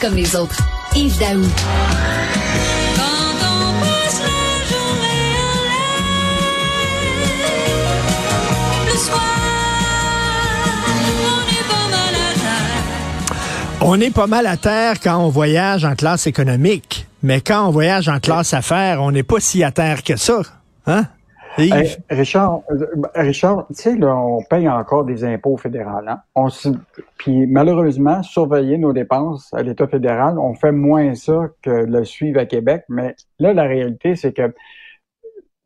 Comme les autres. Yves Daou. on. On est pas mal à terre quand on voyage en classe économique, mais quand on voyage en classe affaires, on n'est pas si à terre que ça. Hein? Hey, Richard, euh, Richard, tu sais, là, on paye encore des impôts fédéraux. Hein? On se- puis malheureusement, surveiller nos dépenses à l'État fédéral, on fait moins ça que le suivre à Québec. Mais là, la réalité, c'est que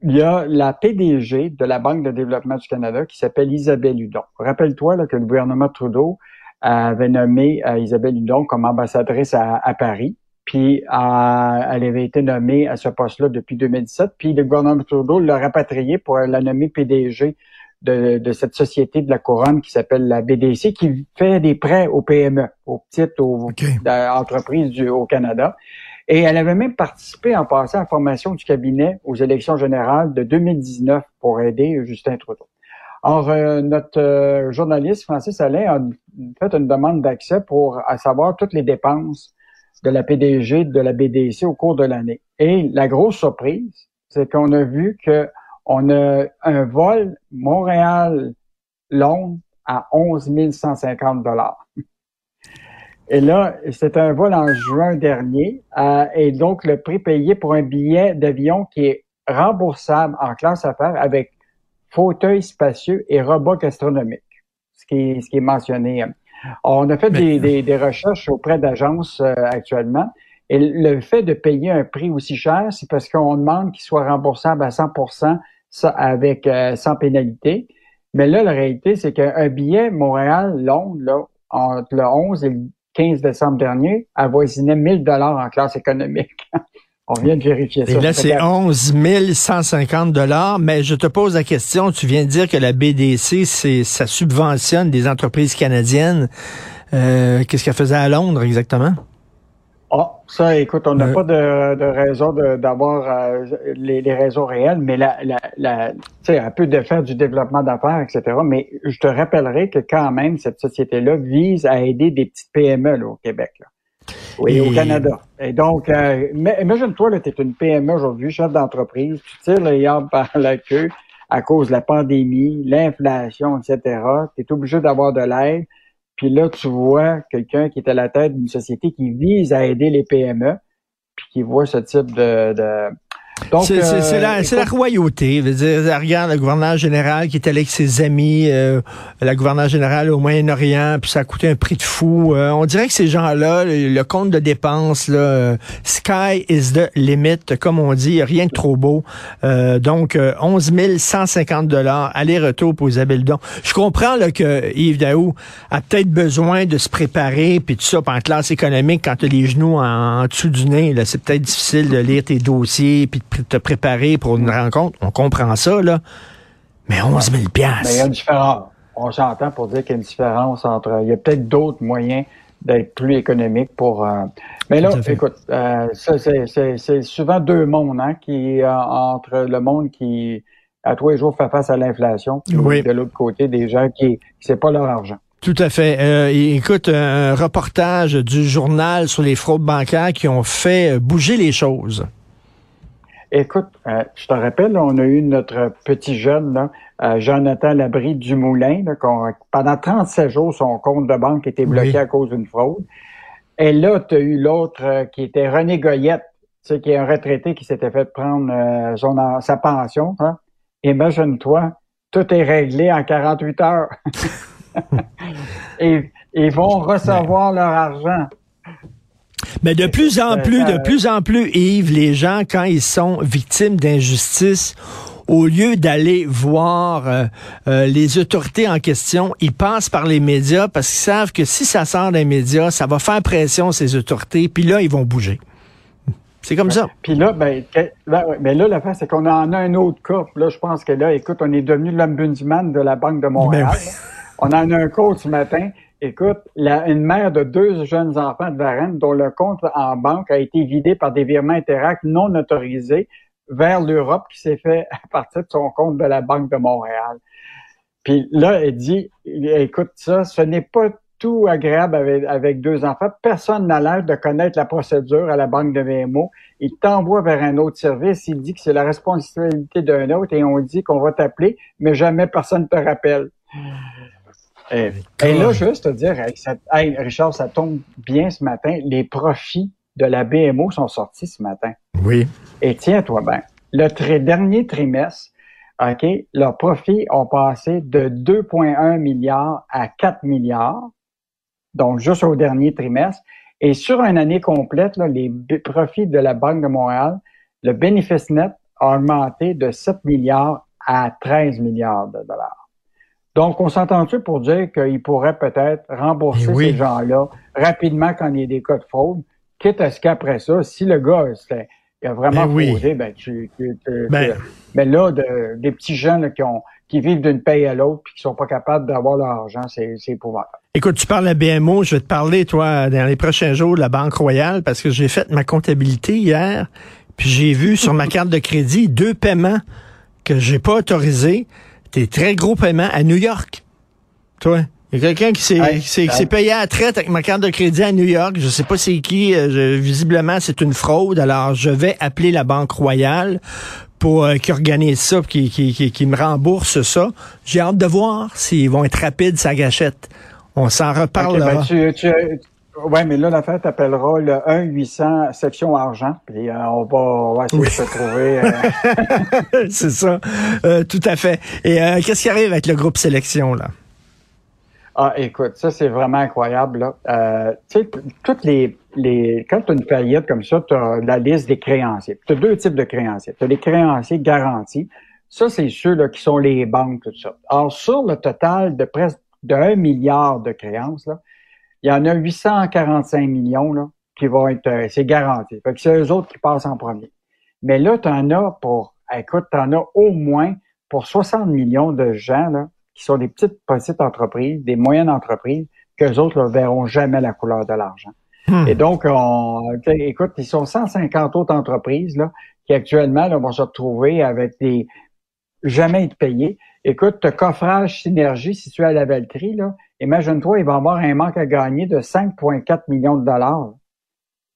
il y a la PDG de la Banque de développement du Canada qui s'appelle Isabelle Hudon. Rappelle-toi là, que le gouvernement Trudeau avait nommé euh, Isabelle Hudon comme ambassadrice à, à Paris. Puis elle avait été nommée à ce poste-là depuis 2017. Puis le gouvernement Trudeau l'a rapatriée pour la nommer PDG de, de cette société de la couronne qui s'appelle la BDC, qui fait des prêts aux PME, aux petites aux, entreprises du, au Canada. Et elle avait même participé en passant à la formation du cabinet aux élections générales de 2019 pour aider Justin Trudeau. Or, euh, notre euh, journaliste Francis Alain a fait une demande d'accès pour à savoir toutes les dépenses de la PDG de la BDC au cours de l'année. Et la grosse surprise, c'est qu'on a vu que on a un vol Montréal-Londres à 11 150 dollars. Et là, c'est un vol en juin dernier. euh, et donc, le prix payé pour un billet d'avion qui est remboursable en classe affaires avec fauteuil spacieux et robot gastronomique, ce qui ce qui est mentionné. On a fait des, des- des recherches auprès d'agences euh, actuellement. Et le fait de payer un prix aussi cher, c'est parce qu'on demande qu'il soit remboursable à 100 ça, avec euh, sans pénalité. Mais là, la réalité, c'est qu'un billet Montréal-Londres, là, entre le 11 et le 15 décembre dernier, avoisinait 1000 dollars en classe économique. On vient de vérifier ça. Et là, c'est Fait que- 11 150 dollars. Mais je te pose la question, tu viens de dire que la BDC, c'est ça subventionne des entreprises canadiennes. Euh, Qu'est-ce qu'elle faisait à Londres exactement? Ah, ça, écoute, on n'a Euh. pas de, de raison de- d'avoir euh, les, les raisons réelles, mais la, la, la, tu sais, elle peut de faire du développement d'affaires, etc. Mais je te rappellerai que quand même, cette société-là vise à aider des petites PME là, au Québec. Là. Oui, Et- au Canada. Et donc, euh, imagine-toi, tu es une PME aujourd'hui, chef d'entreprise, tu tires le yard par la queue à cause de la pandémie, l'inflation, etc. Tu es obligé d'avoir de l'aide. Puis là, tu vois quelqu'un qui est à la tête d'une société qui vise à aider les PME, puis qui voit ce type de... de... C'est la, euh, c'est la écoute, royauté. Je veux dire, regarde le gouverneur général qui est allé avec ses amis, euh, la gouverneure générale au Moyen-Orient, puis ça a coûté un prix de fou. Euh, on dirait que ces gens-là, le, le compte de dépenses, là, euh, sky is the limit, comme on dit, rien de trop beau. Euh, donc, euh, 11 150 dollars aller-retour pour Isabelle Don. Je comprends là, que Yves Daou a peut-être besoin de se préparer, puis tout ça, en classe économique, quand tu as les genoux en, en dessous du nez, c'est peut-être difficile de lire tes dossiers, puis te préparer pour une rencontre. On comprend ça, là. Mais 11 000 mais il y a une différence. On s'entend pour dire qu'il y a une différence entre... Il y a peut-être d'autres moyens d'être plus économique pour... euh, Mais là, écoute, euh, c'est- souvent deux mondes, hein, qui euh, entre le monde qui, à tous les jours, fait face à l'inflation, Oui. de l'autre côté, des gens qui, c'est pas leur argent. Tout à fait. Euh, écoute, un reportage du journal sur les fraudes bancaires qui ont fait bouger les choses. Écoute, euh, je te rappelle, là, on a eu notre petit jeune, là, euh, Jonathan Labrie Dumoulin, là, qu'on- pendant 37 jours, son compte de banque était bloqué Oui. à cause d'une fraude. Et là, tu as eu l'autre euh, qui était René Goyette, tu sais, qui est un retraité qui s'était fait prendre euh, son, sa pension. Hein? Imagine-toi, tout est réglé en 48 heures. Et ils vont recevoir leur argent. Mais de plus en plus, de plus en plus, Yves, les gens, quand ils sont victimes d'injustice, au lieu d'aller voir euh, euh, les autorités en question, ils passent par les médias parce qu'ils savent que si ça sort des médias, ça va faire pression ces autorités, puis là, ils vont bouger. C'est comme ça. Puis là, ben, que- ben, ouais, mais là, l'affaire, c'est qu'on en a un autre cas. Là, je pense que là, écoute, on est devenu l'ombudsman de la Banque de Montréal. Ben oui. là. On en a un compte ce matin. Écoute, une mère de deux jeunes enfants de Varennes dont le compte en banque a été vidé par des virements Interact non autorisés vers l'Europe qui s'est fait à partir de son compte de la Banque de Montréal. Puis là, elle dit, écoute ça, ce n'est pas tout agréable avec, avec deux enfants. Personne n'a l'air de connaître la procédure à la Banque de VMO. Il t'envoie vers un autre service. Il dit que c'est la responsabilité d'un autre et on dit qu'on va t'appeler, mais jamais personne te rappelle. Et, et là, juste te dire, hey, ça- hey, Richard, ça tombe bien ce matin. Les profits de la BMO sont sortis ce matin. Oui. Et tiens-toi bien, le tri- dernier trimestre, OK, leurs profits ont passé de 2,1 milliards à 4 milliards, donc juste au dernier trimestre. Et sur une année complète, là, les profits de la Banque de Montréal, le bénéfice net a augmenté de 7 milliards à 13 milliards de dollars. Donc, on s'entend-tu pour dire qu'ils pourraient peut-être rembourser Eh oui. ces gens-là rapidement quand il y a des cas de fraude, quitte à ce qu'après ça, si le gars, il a vraiment Ben oui. ben, tu, tu- tu- Ben. tu- mais là, de- des petits gens là, qui, ont, qui vivent d'une paye à l'autre puis qui sont pas capables d'avoir leur argent, c'est c'est épouvantable. Écoute, tu parles à BMO, je vais te parler, toi, dans les prochains jours de la Banque Royale, parce que j'ai fait ma comptabilité hier, puis j'ai vu sur ma carte de crédit deux paiements que j'ai pas autorisés, des très gros paiements à New York. Toi, il y a quelqu'un qui s'est Hey, payé à la traite avec ma carte de crédit à New York. Je sais pas c'est qui. euh, je- visiblement, c'est une fraude. Alors, je vais appeler la Banque Royale pour euh, qui organise ça, qui, qui, qui, qui me rembourse ça. J'ai hâte de voir s'ils vont être rapides, sa gâchette. On s'en Ok, reparlera. ben, tu, tu, ouais, mais là, l'affaire t'appellera le 1-800 section argent, puis euh, on, va, on va essayer Oui. de se trouver. euh, c'est ça. Euh, tout à fait. Et euh, qu'est-ce qui arrive avec le groupe sélection, là? Ah, écoute, ça, c'est vraiment incroyable. Là. Euh, tu sais, toutes les, les. Quand tu as une faillite comme ça, tu as la liste des créanciers. Tu as deux types de créanciers. Tu as les créanciers garantis. Ça, c'est ceux là, qui sont les banques, tout ça. Alors, sur le total de presque de 1 milliard de créances, là, il y en a 845 millions là, qui vont être. euh, c'est garanti. Fait que c'est eux autres qui passent en premier. Mais là, tu en as pour. Écoute, tu en as au moins pour 60 millions de gens là, qui sont des petites, petites entreprises, des moyennes entreprises, qu'eux autres ne verront jamais la couleur de l'argent. Hmm. Et donc, on, écoute, ils sont 150 autres entreprises là, qui actuellement là, vont se retrouver avec des jamais être payés. Écoute, le coffrage Synergie situé à la Valtrie, là, imagine-toi, il va avoir un manque à gagner de 5,4 millions de dollars.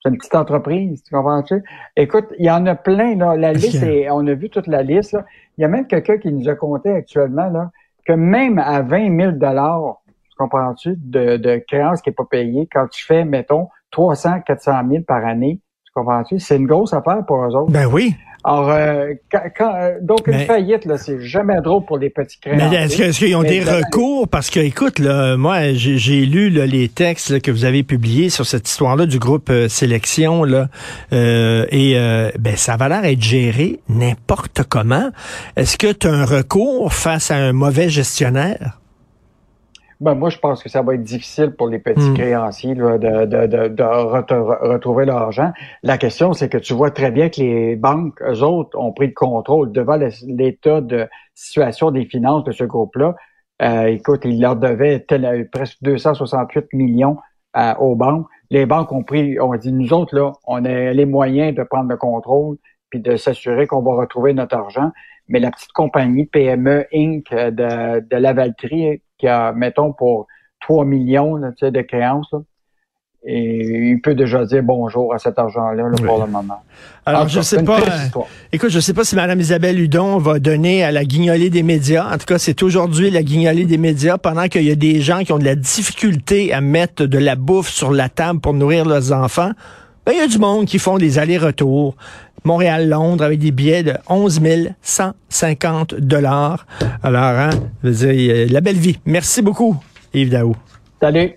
C'est une petite entreprise, tu comprends-tu? Écoute, il y en a plein, là. La liste, est- on a vu toute la liste, là. Il y a même quelqu'un qui nous a compté actuellement, là, que même à 20 000 dollars, tu comprends-tu, de, de créance qui n'est pas payée, quand tu fais, mettons, 300, 400 000 par année, tu comprends-tu? C'est une grosse affaire pour eux autres. Ben oui. Alors, euh, quand, quand- euh, donc, une faillite, là, c'est jamais drôle pour les petits créanciers. Mais est-ce qu'ils ont Mais des recours? Parce que, écoute, là, moi, j'ai j'ai lu là, les textes là, que vous avez publiés sur cette histoire-là du groupe euh, Sélection, là, euh, et euh, ben, ça va l'air être géré n'importe comment. Est-ce que tu as un recours face à un mauvais gestionnaire? Ben, moi, je pense que ça va être difficile pour les petits Hmm. créanciers là, de, de, de, de re- retrouver leur argent. La question, c'est que tu vois très bien que les banques, eux autres, ont pris le contrôle devant l'état de situation des finances de ce groupe-là. Euh, écoute, ils leur devaient tel- euh, presque 268 millions euh, aux banques. Les banques ont pris, on dit, nous autres, là, on a les moyens de prendre le contrôle puis de s'assurer qu'on va retrouver notre argent. Mais la petite compagnie PME Inc. euh, de, de la Valtrie, qui a, mettons, pour 3 millions là, de créances, là, et il peut déjà dire bonjour à cet argent-là là, pour le moment. Alors, En tout je sais pas. euh. Écoute, je sais pas si Mme Isabelle Hudon va donner à la guignolée des médias. En tout cas, c'est aujourd'hui la guignolée des médias pendant qu'il y a des gens qui ont de la difficulté à mettre de la bouffe sur la table pour nourrir leurs enfants. Ben, il y a du monde qui font des allers-retours. Montréal-Londres avec des billets de 11 150 dollars. Alors, hein, je veux dire, la belle vie. Merci beaucoup, Yves Daou. Salut.